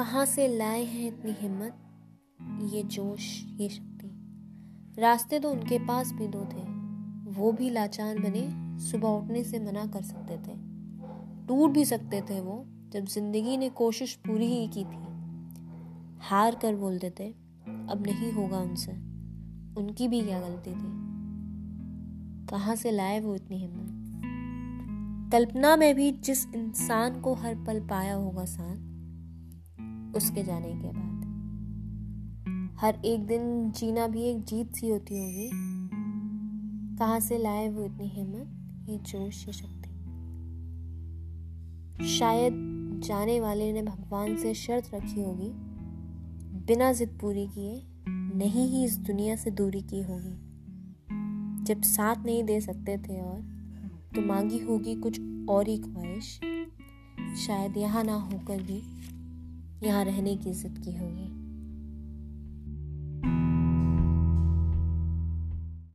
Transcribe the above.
कहाँ से लाए हैं इतनी हिम्मत? ये जोश, ये शक्ति। रास्ते तो उनके पास भी दो थे। वो भी लाचार बने, सुबह उठने से मना कर सकते थे। टूट भी सकते थे वो, जब ज़िंदगी ने कोशिश पूरी ही की थी। हार कर बोल देते, अब नहीं होगा उनसे। उनकी भी क्या गलती थी? कहाँ से लाए वो इतनी हिम्मत? कल्पना में भी जिस इंसान को हर पल पाया होगा साथ उसके जाने के बाद। हर एक दिन जीना भी एक जीत सी होती होगी। कहाँ से लाए वो इतनी हिम्मत, ये जोश, ये शक्ति। शायद जाने वाले ने भगवान से शर्त रखी होगी। बिना जिद पूरी किए, नहीं ही इस दुनिया से दूरी की होगी। जब साथ नहीं दे सकते थे और तो मांगी होगी कुछ और ही ख्वाहिश। शायद यहाँ ना होकर भी यहाँ रहने की इज़्ज़त की होगी।